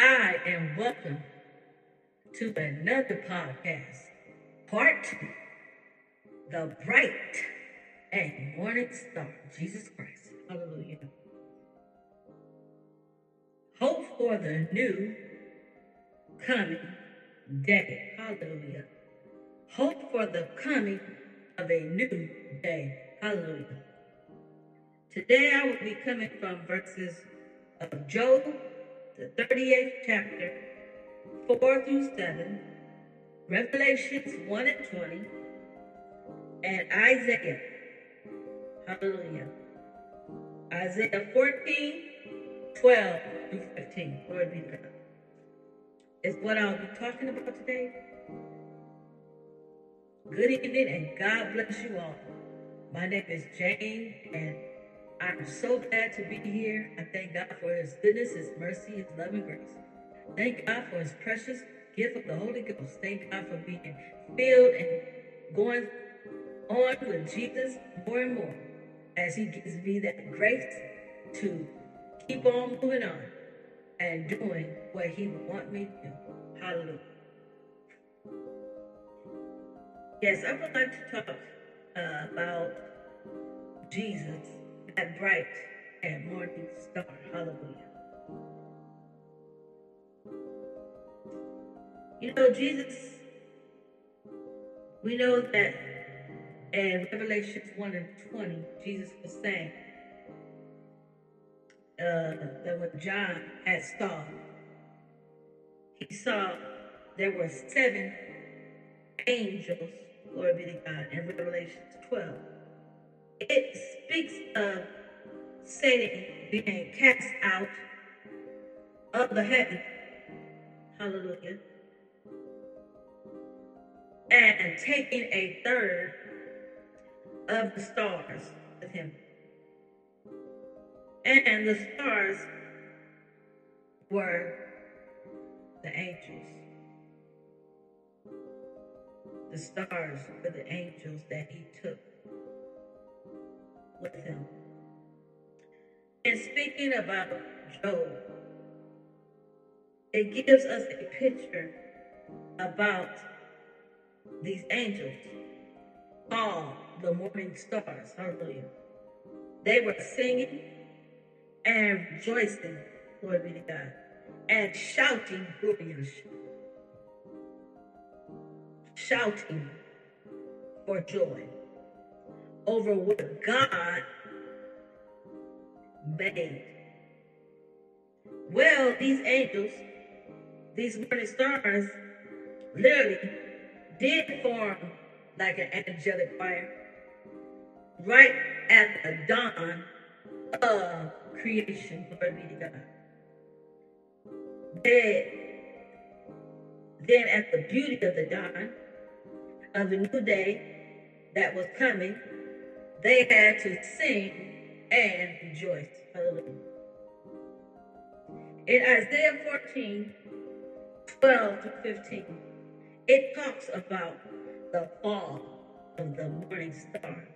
Hi, and welcome to another podcast. Part The Bright and Morning Star, Jesus Christ. Hallelujah. Hope for the new coming day. Hallelujah. Hope for the coming of a new day. Hallelujah. Today I will be coming from verses of Job, the 38th chapter, 4 through 7, Revelations 1 and 20, and Isaiah. Hallelujah. Isaiah 14, 12 through 15. Glory be to God. Is what I'll be talking about today. Good evening and God bless you all. My name is Jane and I'm so glad to be here. I thank God for His goodness, His mercy, His love and grace. Thank God for His precious gift of the Holy Ghost. Thank God for being filled and going on with Jesus more and more as He gives me that grace to keep on moving on and doing what He would want me to do. Hallelujah. Yes, I would like to talk uh, about Jesus that bright and morning star. Hallelujah. You know, Jesus, we know that in Revelation 1 and 20, Jesus was saying uh, that when John had saw, he saw there were seven angels, glory be to God, in Revelation 12 it speaks of Satan being cast out of the heaven. Hallelujah. And taking a third of the stars with him. And the stars were the angels. The stars were the angels that he took with him. And speaking about Job, it gives us a picture about these angels, all the morning stars. Hallelujah. They were singing and rejoicing, glory be to God, and shouting, glorious, shouting for joy over what God made. Well, these angels, these morning stars, literally did form like an angelic fire right at the dawn of creation. Glory be to God. They, then, at the beauty of the dawn of the new day that was coming, they had to sing and rejoice. Hallelujah. In Isaiah 14, 12 to 15, it talks about the fall of the morning star,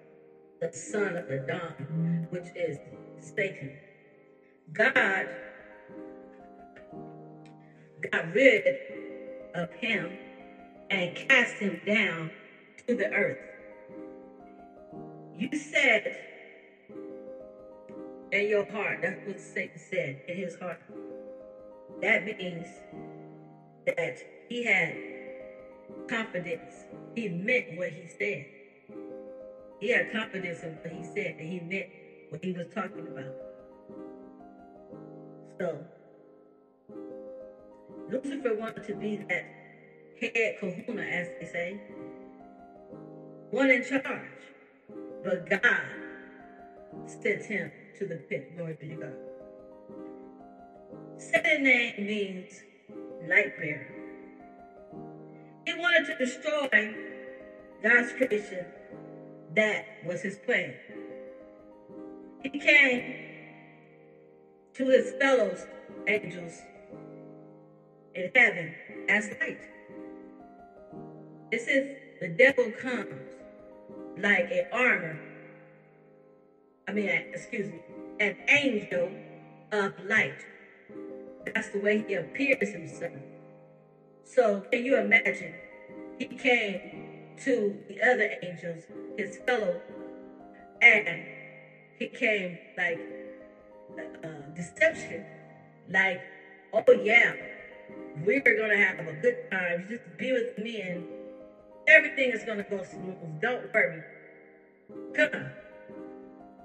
the son of the dawn, which is Satan. God got rid of him and cast him down to the earth. You said in your heart, that's what Satan said in his heart. That means that he had confidence. He meant what he said. He had confidence in what he said, and he meant what he was talking about. So, Lucifer wanted to be that head kahuna, as they say, one in charge. But God sent him to the pit. Glory be to God. Second name means light bearer. He wanted to destroy God's creation. That was his plan. He came to his fellow angels in heaven as light. It says the devil comes like an armor. I mean, excuse me, an angel of light. That's the way he appears himself. So can you imagine? He came to the other angels, his fellow, and he came like uh, deception, like, oh yeah, we're gonna have a good time. Just be with me, and everything is gonna go smooth. Don't worry. Come,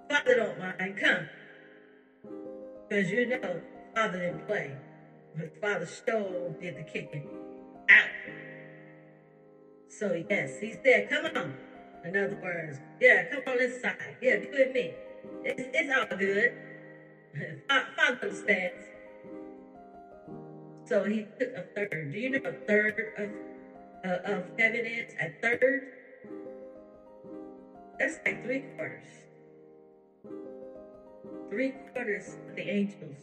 Father, don't mind. Come, because you know Father didn't play, but Father Stone did the kicking out. So yes, he said, "Come on." In other words, yeah, come on inside. Yeah, be with me. It's, it's all good. Father understands. So he took a third. Do you know a third of of is? A third? That's like three quarters. Three quarters of the angels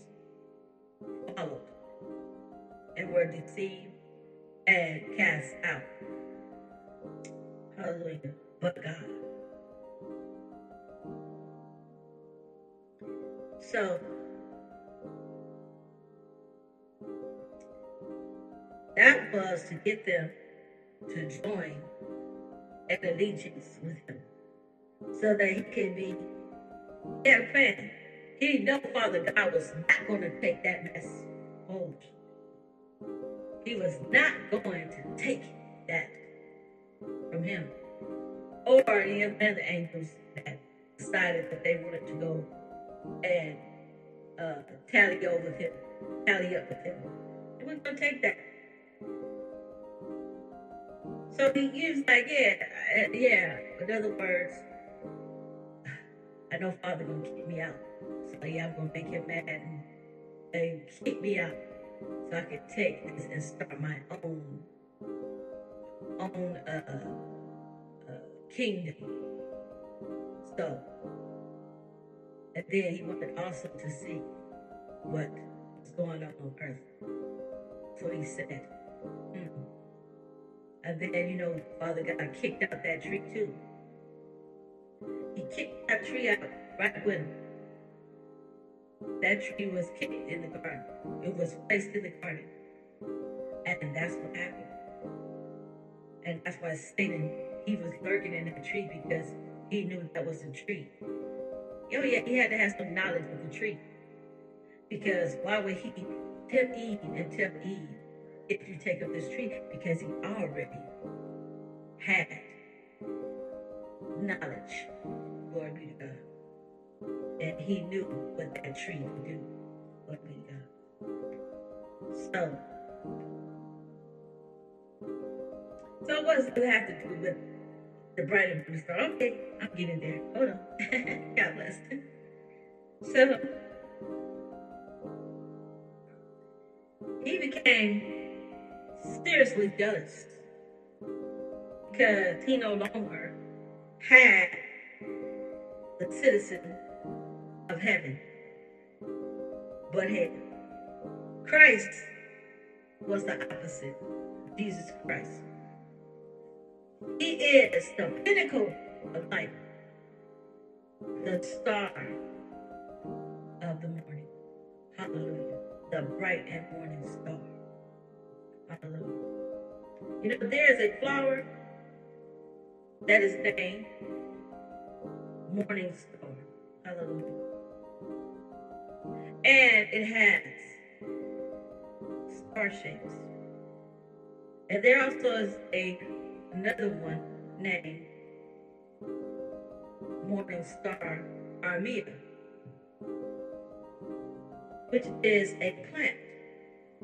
followed and were deceived and cast out. Hallelujah. But God. So that was to get them to join an allegiance with him so that he can be their friend. He know Father God was not going to take that mess home. He was not going to take that from him or any of the other angels that decided that they wanted to go and uh, tally over him, tally up with him. He wasn't going to take that. So he, was like, yeah, uh, yeah. In other words, I know Father gonna kick me out. So yeah, I'm gonna make him mad and, and kick me out. So I can take this and start my own own uh, uh, kingdom. So and then he wanted also to see what was going on on earth. So he said, hmm. And then, you know, Father got kicked out that tree too. He kicked that tree out right when that tree was kicked in the garden. It was placed in the garden. And that's what happened. And that's why Satan, he was lurking in that tree because he knew that was a tree. Oh yeah, he had to have some knowledge of the tree. Because why would he tempt Eve and tempt Eve if you take up this tree? Because he already had knowledge. Glory be to God. And he knew what that tree would do. Glory be to God. So, so what does it have to do with the bright and star? Okay, I'm getting there. Hold on. God bless. So, he became seriously jealous because he no longer had the citizen of heaven, but hell. Christ was the opposite. Jesus Christ. He is the pinnacle of life, the star of the morning. Hallelujah. The bright and morning star. Hallelujah. You know, there is a flower that is named Morning Star. Hallelujah. And it has star shapes. And there also is a another one named Morning Star Armia, which is a plant.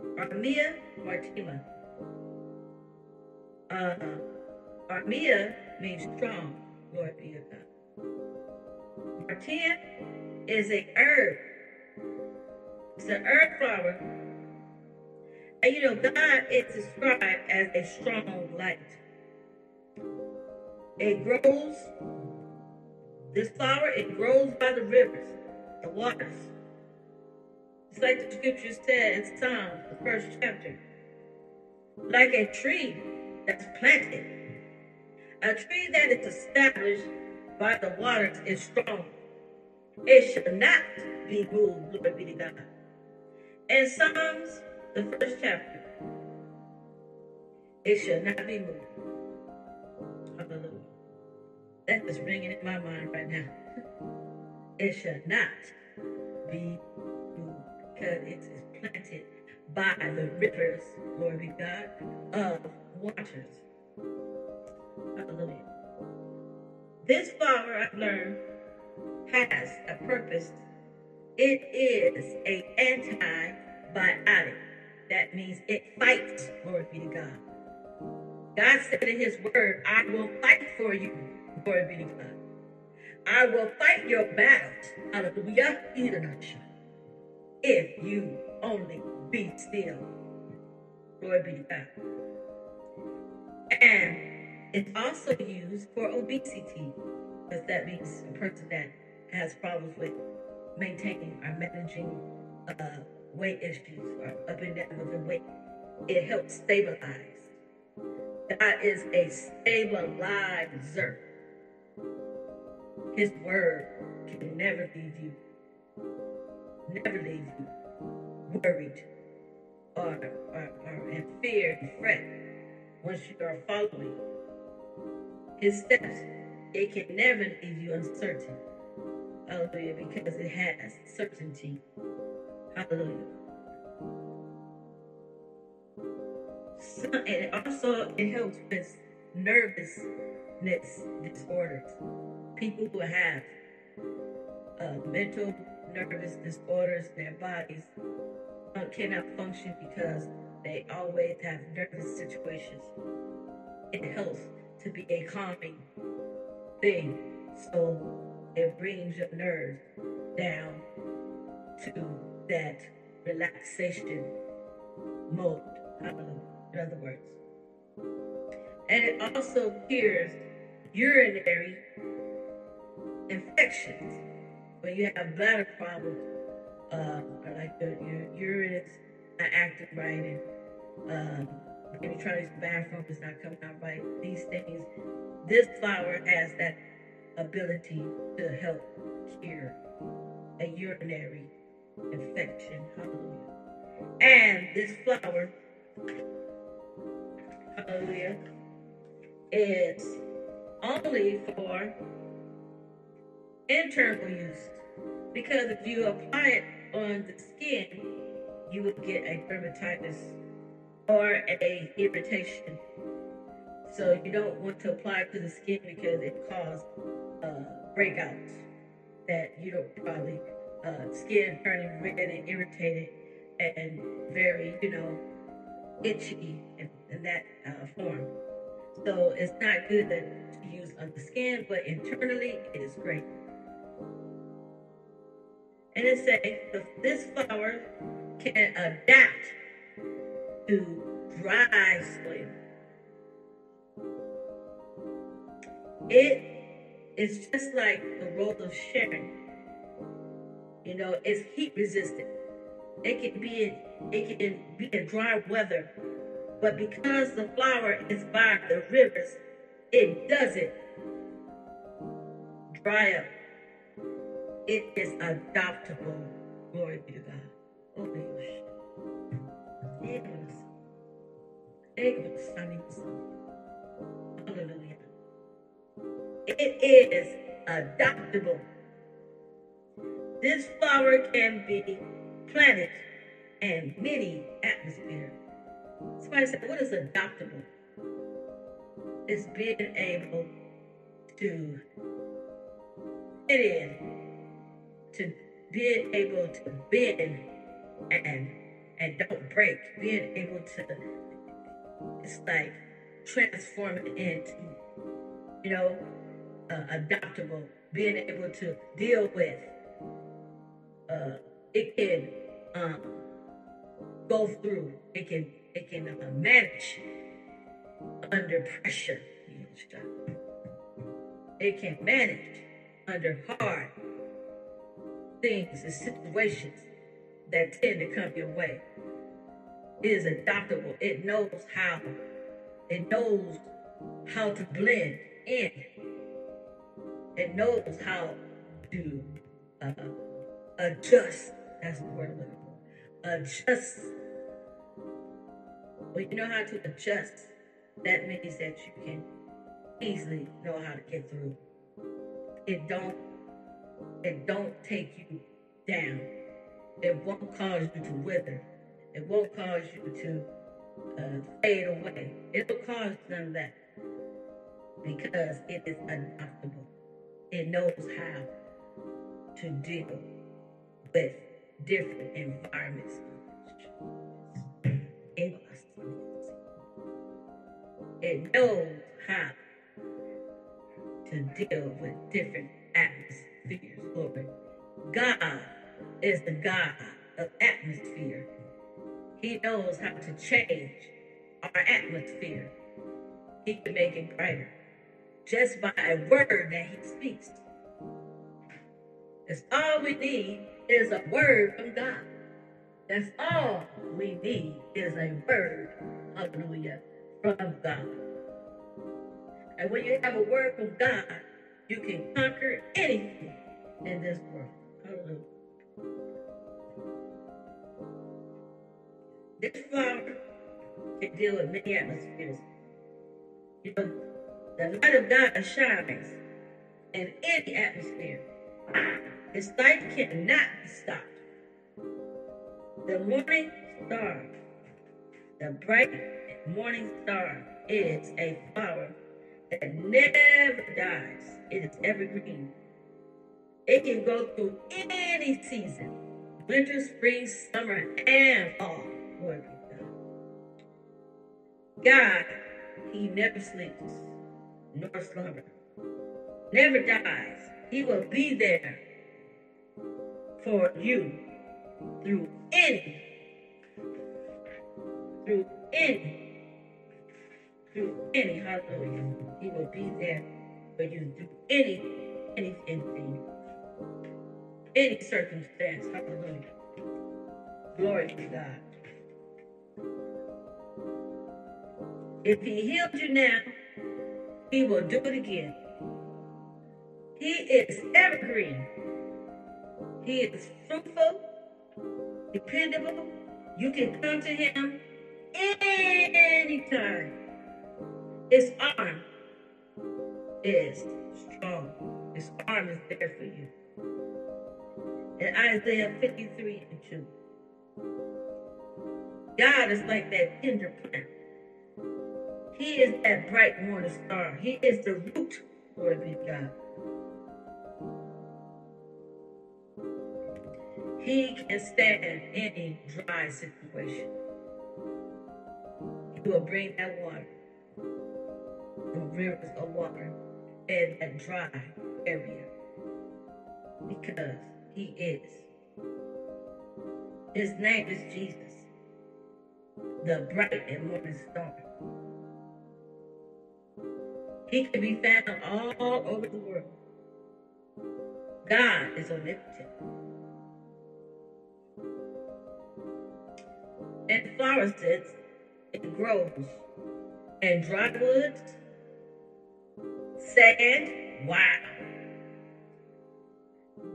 Armia martima. Uh, Armia means strong, Lord be to God. Martia is a herb. It's an herb flower. And you know, God is described as a strong light. It grows, this flower, it grows by the rivers, the waters. It's like the scripture said in Psalm, the first chapter. Like a tree that's planted. A tree that is established by the waters is strong. It should not be moved, glory be to God. In Psalms, the first chapter, it shall not be moved. Hallelujah. That is ringing in my mind right now. It shall not be because it is planted by the rivers, glory be God, of waters. Hallelujah. This flower, I've learned, has a purpose. It is a antibiotic. That means it fights, glory be to God. God said in his word, I will fight for you, glory be to God. I will fight your battles, hallelujah, if you only be still. Glory be to God. And it's also used for obesity, because that means a person that has problems with maintaining or managing uh, weight issues or up and down with the weight. It helps stabilize. God is a stabilizer. His word can never leave you, never leave you worried or, or, or in fear and fret once you are following his steps. It can never leave you uncertain. Hallelujah, because it has certainty. Hallelujah. So, and also it helps with nervousness disorders. People who have uh, mental nervous disorders their bodies uh, cannot function because they always have nervous situations. It helps to be a calming thing. So it brings your nerves down to that relaxation mode. In other words. And it also cures urinary infections. When you have bladder problems, uh, like the, your urine is not acting right, and um, maybe trying to use the bathroom is not coming out right. These things, this flower has that ability to help cure a urinary infection. Hallelujah. And this flower, hallelujah, is only for internal use. Because if you apply it on the skin, you would get a dermatitis or a irritation. So you don't want to apply it to the skin because it causes uh, breakouts that you don't probably uh, skin turning red and irritated and very, you know, itchy in, in that uh, form. So it's not good that to use on the skin, but internally it is great. And it says this flower can adapt to dry soil. It is just like the rose of Sharon. You know, it's heat resistant. It can be in, it can be in dry weather, but because the flower is by the rivers, it doesn't dry up. It is adoptable. Glory be to God. Oh, Hallelujah. It is adoptable. This flower can be planted in many atmospheres. Somebody said, what is adoptable? It's being able to fit in, to being able to bend and and don't break, being able to it's like transform it into, you know, uh, adaptable, being able to deal with. Uh, it can um, go through. It can it can uh, manage under pressure. It can manage under hard things and situations that tend to come your way. It is adaptable. It knows how. It knows how to blend in it knows how to uh, adjust. That's the word I'm looking for. adjust. When you know how to adjust, that means that you can easily know how to get through. It don't it don't take you down. It won't cause you to wither. It won't cause you to uh, fade away. It'll cause none of that because it is adaptable. It knows how to deal with different environments. It knows how to deal with different God is the God of atmosphere. He knows how to change our atmosphere. He can make it brighter just by a word that he speaks. That's all we need is a word from God. That's all we need is a word, hallelujah, from God. And when you have a word from God, you can conquer anything in this world. This flower can deal with many atmospheres. You know, the light of God shines in any atmosphere. Its light cannot be stopped. The morning star, the bright morning star, is a flower that never dies. It is evergreen. It can go through any season winter, spring, summer, and fall. Lord God. God, He never sleeps nor slumber, never dies. He will be there for you through any, through any, through any, hallelujah. He will be there for you through any, anything, any circumstance, hallelujah. Glory to God. If he healed you now, he will do it again. He is evergreen. He is fruitful, dependable. You can come to him anytime. His arm is strong. His arm is there for you. In Isaiah 53 and 2. God is like that tender plant he is that bright morning star. He is the root, glory be God. He can stand any dry situation. He will bring that water, the rivers of water, in that dry area. Because he is. His name is Jesus, the bright and morning star. He can be found all over the world. God is omnipotent. And forests, it grows. And dry woods, sand, wow.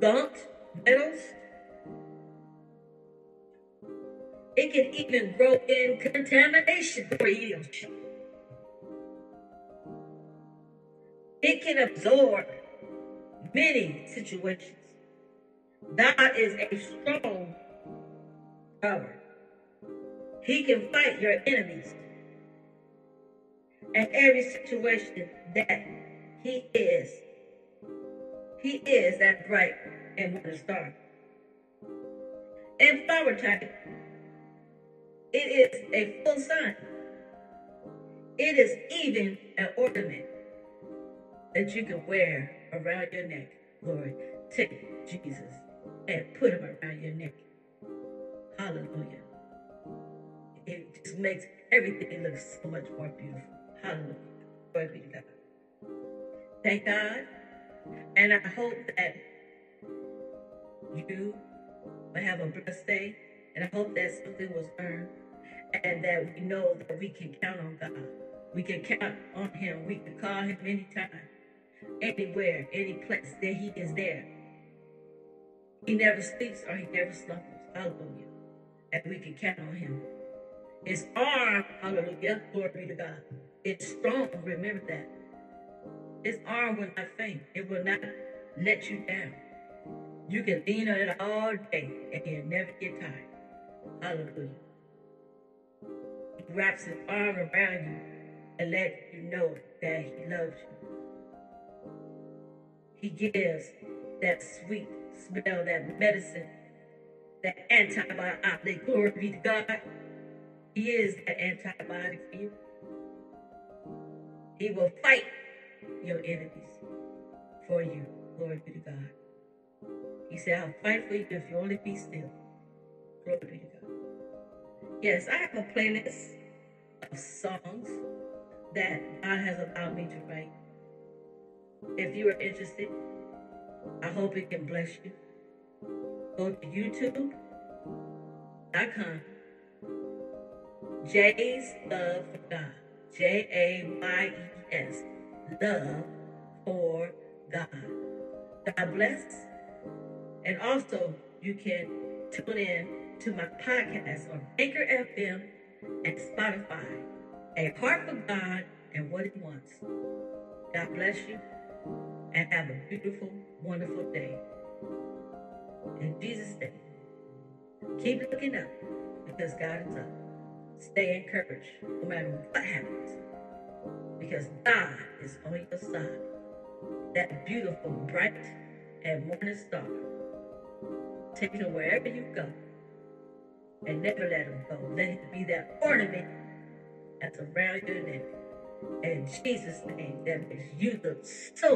Gaunt metals. It can even grow in contamination free It can absorb many situations. God is a strong power. He can fight your enemies. And every situation that he is, he is that bright and morning star. And flower type, it is a full sun. It is even an ornament that you can wear around your neck. Lord, take Jesus and put him around your neck. Hallelujah. It just makes everything look so much more beautiful. Hallelujah. Glory be to God. Thank God. And I hope that you will have a blessed day. And I hope that something was earned and that we know that we can count on God. We can count on Him. We can call Him anytime anywhere, any place that He is there. He never sleeps or He never slumbers. Hallelujah. and we can count on him. His arm, hallelujah, glory be to God. It's strong, remember that. His arm will not faint. It will not let you down. You can lean on it all day and you'll never get tired. Hallelujah. He wraps his arm around you and lets you know that he loves you. He gives that sweet smell, that medicine, that antibiotic. Glory be to God. He is that antibiotic for you. He will fight your enemies for you. Glory be to God. He said, I'll fight for you if you only be still. Glory be to God. Yes, I have a playlist of songs that God has allowed me to write. If you are interested, I hope it can bless you. Go to youtube.com. Jay's Love for God. J A Y E S. Love for God. God bless. And also, you can tune in to my podcast on Anchor FM and Spotify. A heart for God and what He wants. God bless you and have a beautiful, wonderful day. In Jesus' name, keep looking up because God is up. Stay encouraged no matter what happens because God is on your side. That beautiful, bright, and morning star. Take him wherever you go and never let him go. Let him be that ornament that's around your neck. In Jesus' name, that makes you look so